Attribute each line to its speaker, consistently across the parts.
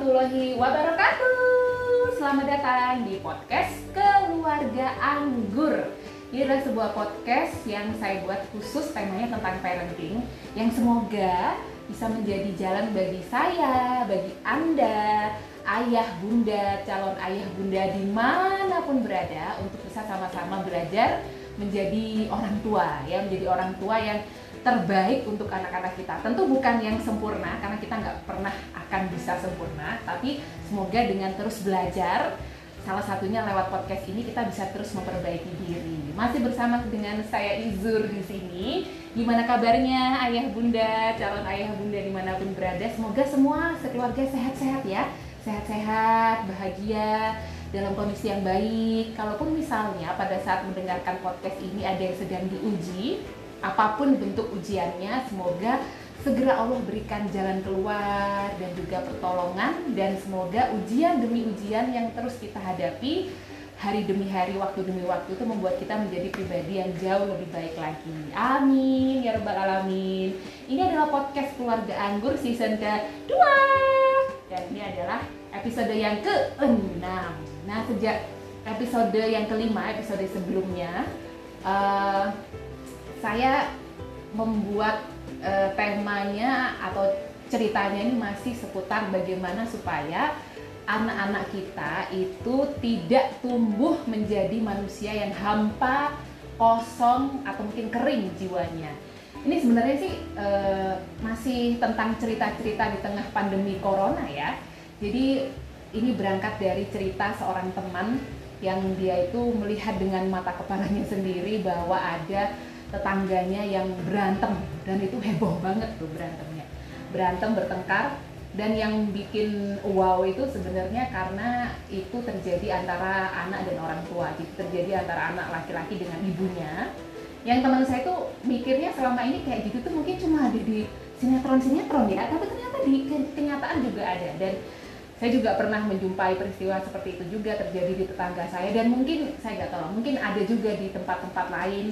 Speaker 1: warahmatullahi wabarakatuh. Selamat datang di podcast Keluarga Anggur. Ini adalah sebuah podcast yang saya buat khusus temanya tentang parenting Yang semoga bisa menjadi jalan bagi saya, bagi Anda Ayah, bunda, calon ayah, bunda di mana pun berada Untuk bisa sama-sama belajar menjadi orang tua ya Menjadi orang tua yang terbaik untuk anak-anak kita. Tentu bukan yang sempurna karena kita nggak pernah akan bisa sempurna, tapi semoga dengan terus belajar, salah satunya lewat podcast ini kita bisa terus memperbaiki diri. Masih bersama dengan saya Izur di sini. Gimana kabarnya ayah bunda, calon ayah bunda di mana pun berada? Semoga semua sekeluarga sehat-sehat ya, sehat-sehat, bahagia dalam kondisi yang baik. Kalaupun misalnya pada saat mendengarkan podcast ini ada yang sedang diuji, apa pun bentuk ujiannya semoga segera Allah berikan jalan keluar dan juga pertolongan dan semoga ujian demi ujian yang terus kita hadapi hari demi hari, waktu demi waktu itu membuat kita menjadi pribadi yang jauh lebih baik lagi. Amin ya rabbal alamin. Ini adalah podcast keluarga anggur season ke-2 dan ini adalah episode yang ke-6. Nah, sejak episode yang kelima, episode sebelumnya uh, saya membuat uh, temanya atau ceritanya ini masih seputar bagaimana supaya anak-anak kita itu tidak tumbuh menjadi manusia yang hampa, kosong atau mungkin kering jiwanya. Ini sebenarnya sih uh, masih tentang cerita-cerita di tengah pandemi corona ya. Jadi ini berangkat dari cerita seorang teman yang dia itu melihat dengan mata kepalanya sendiri bahwa ada tetangganya yang berantem. Dan itu heboh banget tuh berantemnya. Berantem bertengkar dan yang bikin wow itu sebenarnya karena itu terjadi antara anak dan orang tua. Jadi terjadi antara anak laki-laki dengan ibunya. Yang teman saya tuh mikirnya selama ini kayak gitu tuh mungkin cuma ada di sinetron-sinetron ya tapi ternyata di kenyataan juga ada. Dan saya juga pernah menjumpai peristiwa seperti itu juga terjadi di tetangga saya. Dan mungkin saya nggak tahu mungkin ada juga di tempat-tempat lain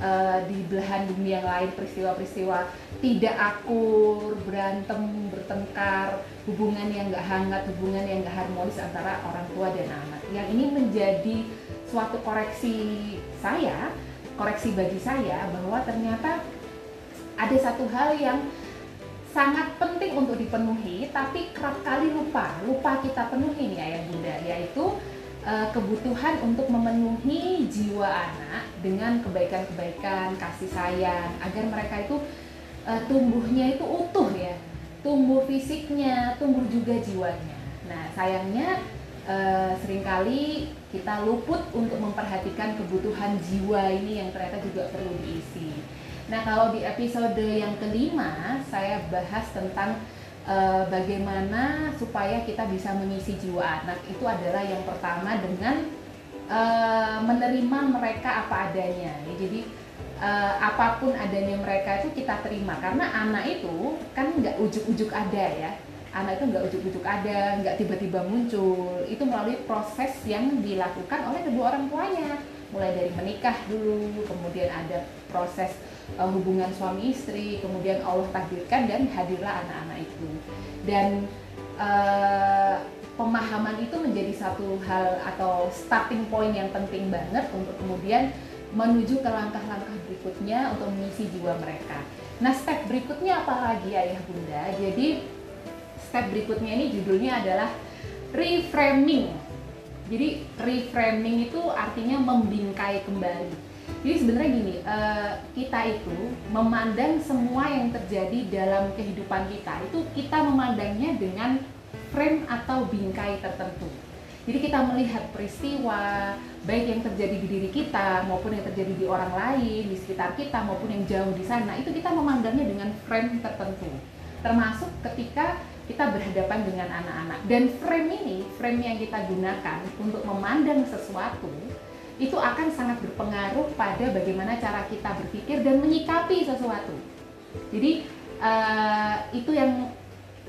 Speaker 1: uh, di belahan bumi yang lain peristiwa-peristiwa tidak akur, berantem, bertengkar, hubungan yang nggak hangat, hubungan yang nggak harmonis antara orang tua dan anak. Yang ini menjadi suatu koreksi saya, koreksi bagi saya bahwa ternyata ada satu hal yang sangat penting untuk dipenuhi, tapi kerap kali lupa, lupa kita penuhi nih ayah bunda, yaitu uh, kebutuhan untuk memenuhi jiwa anak dengan kebaikan-kebaikan, kasih sayang agar mereka itu uh, tumbuhnya itu utuh ya. Tumbuh fisiknya, tumbuh juga jiwanya. Nah, sayangnya uh, sering kali kita luput untuk memperhatikan kebutuhan jiwa ini yang ternyata juga perlu diisi. Nah, kalau di episode yang kelima saya bahas tentang uh, bagaimana supaya kita bisa mengisi jiwa anak itu adalah yang pertama dengan uh, menerima mereka apa adanya. Ya, jadi uh, apa pun adanya mereka itu kita terima. Karena anak itu kan nggak ujuk-ujuk ada ya. Anak itu nggak ujuk-ujuk ada nggak tiba-tiba muncul. Itu melalui proses yang dilakukan oleh kedua orang tuanya. Mulai dari menikah dulu kemudian ada proses uh, hubungan suami istri, kemudian Allah takdirkan dan hadirlah anak-anak itu. Dan uh, pemahaman itu menjadi satu hal atau starting point yang penting banget untuk kemudian menuju ke langkah-langkah berikutnya untuk mengisi jiwa mereka. Nah, step berikutnya apa lagi ayah bunda? Jadi step berikutnya ini judulnya adalah reframing. Jadi reframing itu artinya membingkai kembali jadi sebenarnya gini, uh, kita itu memandang semua yang terjadi dalam kehidupan kita itu kita memandangnya dengan frame atau bingkai tertentu. Jadi kita melihat peristiwa baik yang terjadi di diri kita maupun yang terjadi di orang lain di sekitar kita maupun yang jauh di sana itu kita memandangnya dengan frame tertentu. Termasuk ketika kita berhadapan dengan anak-anak dan frame ini frame yang kita gunakan untuk memandang sesuatu itu akan sangat berpengaruh pada bagaimana cara kita berpikir dan menyikapi sesuatu. Jadi uh, itu yang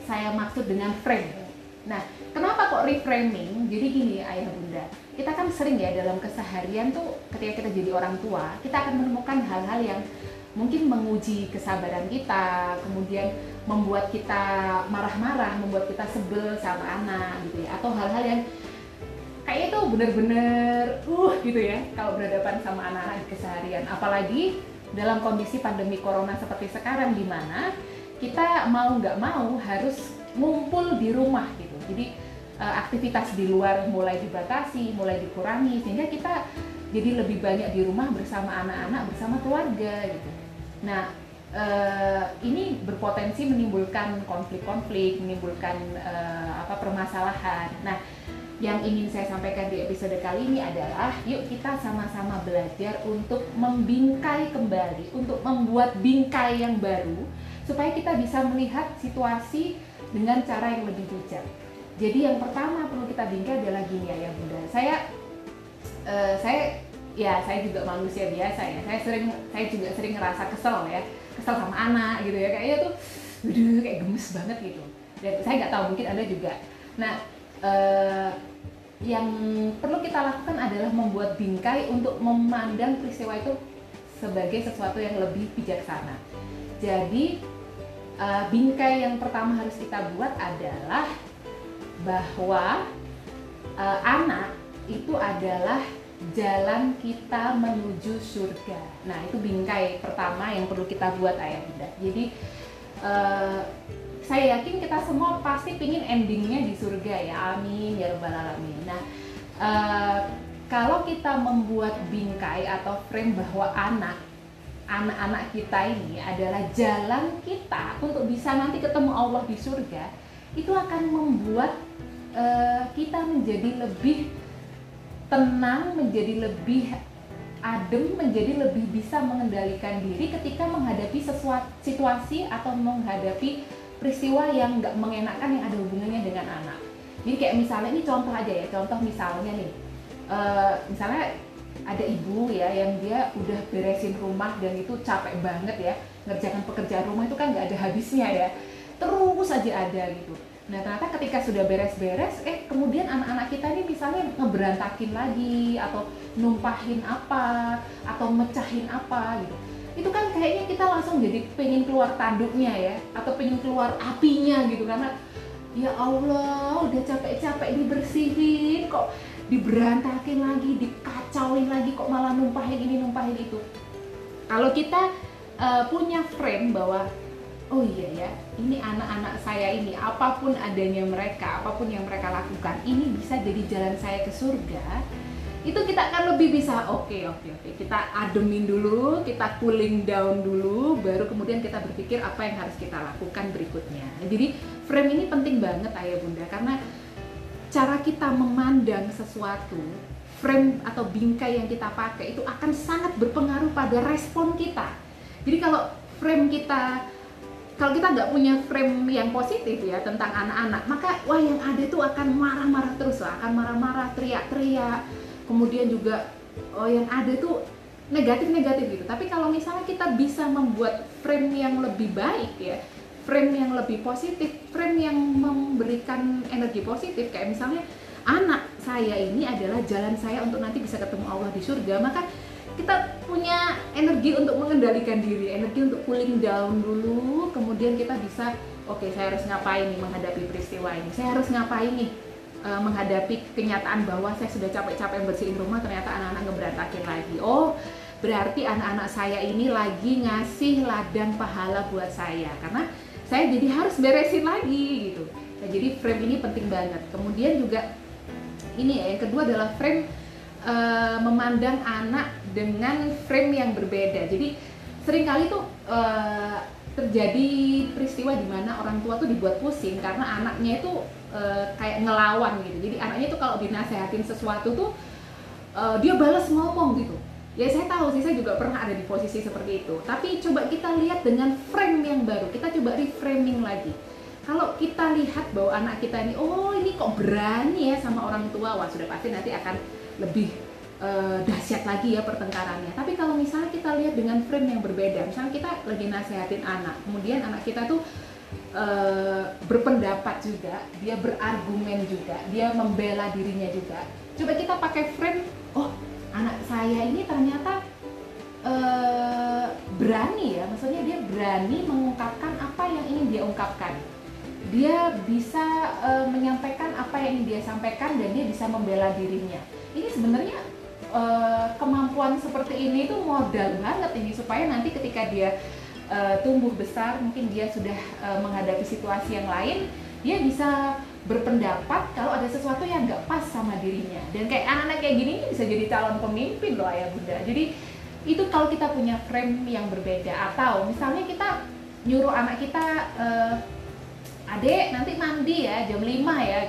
Speaker 1: saya maksud dengan frame. Nah, kenapa kok reframing? Jadi gini ayah bunda, kita kan sering ya dalam keseharian tuh ketika kita jadi orang tua, kita akan menemukan hal-hal yang mungkin menguji kesabaran kita, kemudian membuat kita marah-marah, membuat kita sebel sama anak gitu ya, atau hal-hal yang kayak itu bener-bener uh gitu ya kalau berhadapan sama anak-anak di keseharian, apalagi dalam kondisi pandemi corona seperti sekarang di mana kita mau nggak mau harus ngumpul di rumah gitu, jadi eh, aktivitas di luar mulai dibatasi, mulai dikurangi sehingga kita jadi lebih banyak di rumah bersama anak-anak bersama keluarga gitu. Nah, uh, ini berpotensi menimbulkan konflik-konflik, menimbulkan uh, apa permasalahan. Nah, yang ingin saya sampaikan di episode kali ini adalah yuk kita sama-sama belajar untuk membingkai kembali, untuk membuat bingkai yang baru supaya kita bisa melihat situasi dengan cara yang lebih bijak. Jadi yang pertama perlu kita bingkai adalah gini ya Bunda. Saya uh, saya ya saya juga manusia biasa ya. Saya sering saya juga sering ngerasa kesel ya. Kesel sama anak gitu ya. Kayaknya tuh udah kayak gemes banget gitu. Dan saya nggak tahu mungkin anda juga. Nah eh, yang perlu kita lakukan adalah membuat bingkai untuk memandang peristiwa itu sebagai sesuatu yang lebih bijaksana jadi eh, bingkai yang pertama harus kita buat adalah bahwa eh, anak itu adalah jalan kita menuju surga. Nah, itu bingkai pertama yang perlu kita buat ayah bunda. Jadi uh, saya yakin kita semua pasti pingin endingnya di surga ya. Amin ya rabbal alamin. Nah, uh, kalau kita membuat bingkai atau frame bahwa anak anak-anak kita ini adalah jalan kita untuk bisa nanti ketemu Allah di surga, itu akan membuat uh, kita menjadi lebih tenang, menjadi lebih adem, menjadi lebih bisa mengendalikan diri ketika menghadapi sesuatu situasi atau menghadapi peristiwa yang nggak mengenakan yang ada hubungannya dengan anak. Jadi kayak misalnya ini contoh aja ya, contoh misalnya nih, uh, misalnya ada ibu ya yang dia udah beresin rumah dan itu capek banget ya ngerjakan pekerjaan rumah itu kan nggak ada habisnya ya terus aja ada gitu Nah ternyata ketika sudah beres-beres, eh kemudian anak-anak kita ini misalnya ngeberantakin lagi atau numpahin apa atau mecahin apa gitu. Itu kan kayaknya kita langsung jadi pengen keluar tanduknya ya atau pengen keluar apinya gitu karena ya Allah udah capek-capek dibersihin kok diberantakin lagi, dikacauin lagi kok malah numpahin ini numpahin itu. Kalau kita uh, punya frame bahwa oh iya ya ini anak-anak saya ini apa pun adanya mereka apa pun yang mereka lakukan ini bisa jadi jalan saya ke surga itu kita akan lebih bisa oke okay, oke okay, oke okay. kita ademin dulu kita cooling down dulu baru kemudian kita berpikir apa yang harus kita lakukan berikutnya jadi frame ini penting banget ayah bunda karena cara kita memandang sesuatu frame atau bingkai yang kita pakai itu akan sangat berpengaruh pada respon kita jadi kalau frame kita kalau kita nggak punya frame yang positif ya tentang anak-anak, maka wah yang ada itu akan marah-marah terus lah, akan marah-marah, teriak-teriak. Kemudian juga oh yang ada itu negatif-negatif gitu. Tapi kalau misalnya kita bisa membuat frame yang lebih baik ya, frame yang lebih positif, frame yang memberikan energi positif kayak misalnya anak saya ini adalah jalan saya untuk nanti bisa ketemu Allah di surga, maka kita punya energi untuk mengendalikan diri, energi untuk cooling down dulu, kemudian kita bisa, oke okay, saya harus ngapain nih menghadapi peristiwa ini, saya harus ngapain nih uh, menghadapi kenyataan bahwa saya sudah capek-capek bersihin rumah, ternyata anak-anak ngeberantakin lagi. Oh, berarti anak-anak saya ini lagi ngasih ladang pahala buat saya, karena saya jadi harus beresin lagi gitu. Nah, jadi frame ini penting banget. Kemudian juga ini ya, yang kedua adalah frame uh, memandang anak dengan frame yang berbeda. Jadi sering kali tuh uh, terjadi peristiwa di mana orang tua tuh dibuat pusing karena anaknya itu uh, kayak ngelawan gitu. Jadi anaknya tuh kalau dinasehatin sesuatu tuh uh, dia balas ngomong gitu. Ya saya tahu sih saya juga pernah ada di posisi seperti itu. Tapi coba kita lihat dengan frame yang baru. Kita coba reframing lagi. Kalau kita lihat bahwa anak kita ini, oh ini kok berani ya sama orang tua, wah sudah pasti nanti akan lebih uh, dahsyat lagi ya pertengkarannya. Tapi kalau misalnya kita lihat dengan frame yang berbeda, misalnya kita lagi nasehatin anak, kemudian anak kita tuh uh, berpendapat juga, dia berargumen juga, dia membela dirinya juga. Coba kita pakai frame, oh anak saya ini ternyata uh, berani ya maksudnya dia berani mengungkapkan apa yang ingin dia ungkapkan dia bisa uh, menyampaikan apa yang ingin dia sampaikan dan dia bisa membela dirinya ini sebenarnya uh, kemampuan seperti ini itu modal banget ini supaya nanti ketika dia uh, tumbuh besar mungkin dia sudah uh, menghadapi situasi yang lain dia bisa berpendapat kalau ada sesuatu yang nggak pas sama dirinya. Dan kayak anak-anak kayak gini bisa jadi calon pemimpin loh ayah bunda. Jadi itu kalau kita punya frame yang berbeda. Atau misalnya kita nyuruh anak kita uh, adek nanti mandi ya jam 5 ya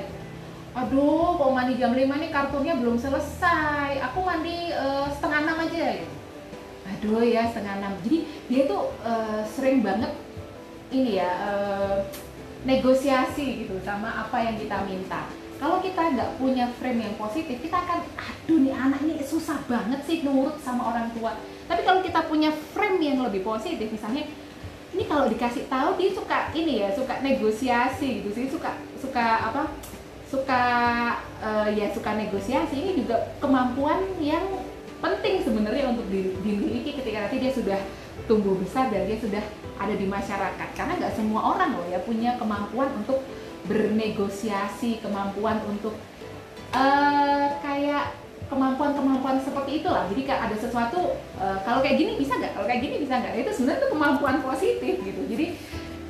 Speaker 1: aduh kok mandi jam 5 nih kartunnya belum selesai. Aku mandi uh, setengah enam aja gitu. Aduh ya setengah enam. Jadi dia tuh uh, sering banget ini ya uh, negosiasi gitu sama apa yang kita minta. Kalau kita nggak punya frame yang positif kita akan aduh nih anak ini susah banget sih nurut sama orang tua. Tapi kalau kita punya frame yang lebih positif misalnya ini kalau dikasih tahu dia suka ini ya suka negosiasi gitu sih suka suka apa suka uh, ya suka negosiasi ini juga kemampuan yang penting sebenarnya untuk dimiliki ketika nanti dia sudah tumbuh besar dan dia sudah ada di masyarakat karena nggak semua orang loh ya punya kemampuan untuk bernegosiasi, kemampuan untuk uh, kayak kemampuan-kemampuan seperti itulah. Jadi ada sesuatu uh, kalau kayak gini bisa nggak, kalau kayak gini bisa nggak. Itu sebenarnya itu kemampuan positif gitu. Jadi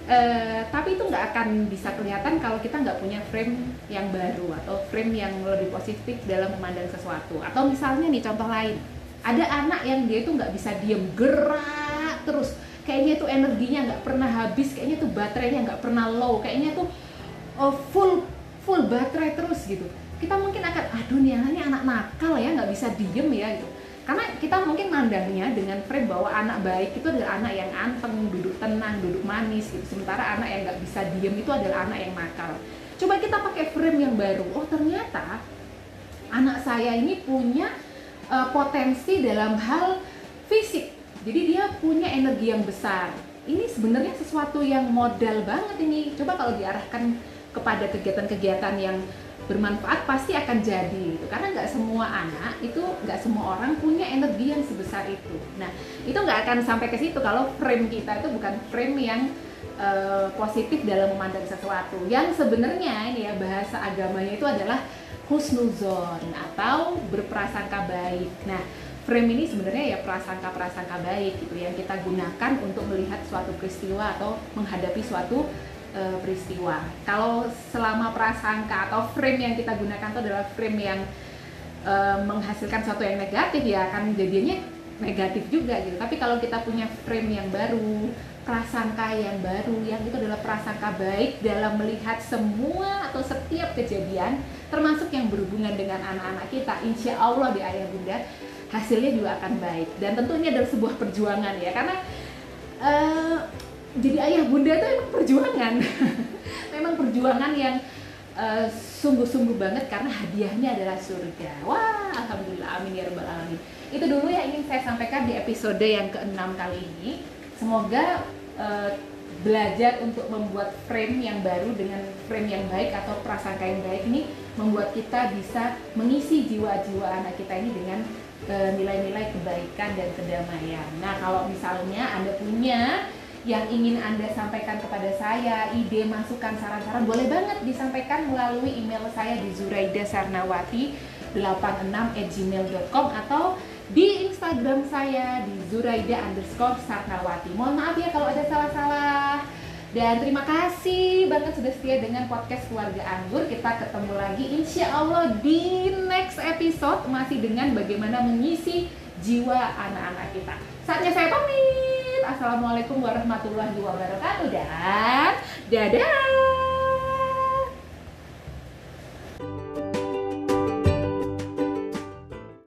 Speaker 1: uh, tapi itu nggak akan bisa kelihatan kalau kita nggak punya frame yang baru atau frame yang lebih positif dalam memandang sesuatu. Atau misalnya nih contoh lain, ada anak yang dia itu nggak bisa diem gerak terus. Kayaknya tuh energinya nggak pernah habis kayaknya tuh baterainya nggak pernah low kayaknya tuh uh, full full baterai terus gitu. Kita mungkin akan aduh nih ini anak nakal ya nggak bisa diem ya gitu karena kita mungkin mandangnya dengan frame bahwa anak baik itu adalah anak yang anteng duduk tenang duduk manis gitu. Sementara anak yang nggak bisa diem itu adalah anak yang nakal. Coba kita pakai frame yang baru. Oh ternyata anak saya ini punya uh, potensi dalam hal fisik. Jadi dia punya energi yang besar. Ini sebenarnya sesuatu yang modal banget ini. Coba kalau diarahkan kepada kegiatan-kegiatan yang bermanfaat pasti akan jadi gitu. Karena nggak semua anak itu nggak semua orang punya energi yang sebesar itu. Nah itu nggak akan sampai ke situ kalau frame kita itu bukan frame yang uh, positif dalam memandang sesuatu. Yang sebenarnya ini ya bahasa agamanya itu adalah husnuzon atau berprasangka baik. Nah frame ini sebenarnya ya prasangka-prasangka baik gitu yang kita gunakan untuk melihat suatu peristiwa atau menghadapi suatu e, peristiwa. Kalau selama prasangka atau frame yang kita gunakan itu adalah frame yang e, menghasilkan sesuatu yang negatif ya akan jadinya negatif juga gitu. Tapi kalau kita punya frame yang baru, prasangka yang baru yang itu adalah prasangka baik dalam melihat semua atau setiap kejadian termasuk yang berhubungan dengan anak-anak kita insya Allah di ayah bunda hasilnya juga akan baik dan tentu ini adalah sebuah perjuangan ya karena uh, jadi ayah bunda itu emang perjuangan. Memang perjuangan yang eh, sungguh-sungguh banget karena hadiahnya adalah surga. Wah alhamdulillah. Amin ya rabbal alamin. Itu dulu yang ingin saya sampaikan di episode yang keenam kali ini. Semoga uh, belajar untuk membuat frame yang baru dengan frame yang baik atau prasangka yang baik ini membuat kita bisa mengisi jiwa-jiwa anak kita ini dengan nilai-nilai kebaikan dan kedamaian. Nah, kalau misalnya Anda punya yang ingin Anda sampaikan kepada saya, ide, masukan, saran-saran, boleh banget disampaikan melalui email saya di Zuraida Sarnawati 86@gmail.com atau di Instagram saya di Zuraida underscore Sarnawati. Mohon maaf ya kalau ada salah-salah. Dan terima kasih banget sudah setia dengan podcast Keluarga Anggur. Kita ketemu lagi insya Allah di next episode masih dengan bagaimana mengisi jiwa anak-anak kita. Saatnya saya pamit. Assalamualaikum warahmatullahi wabarakatuh dan dadah.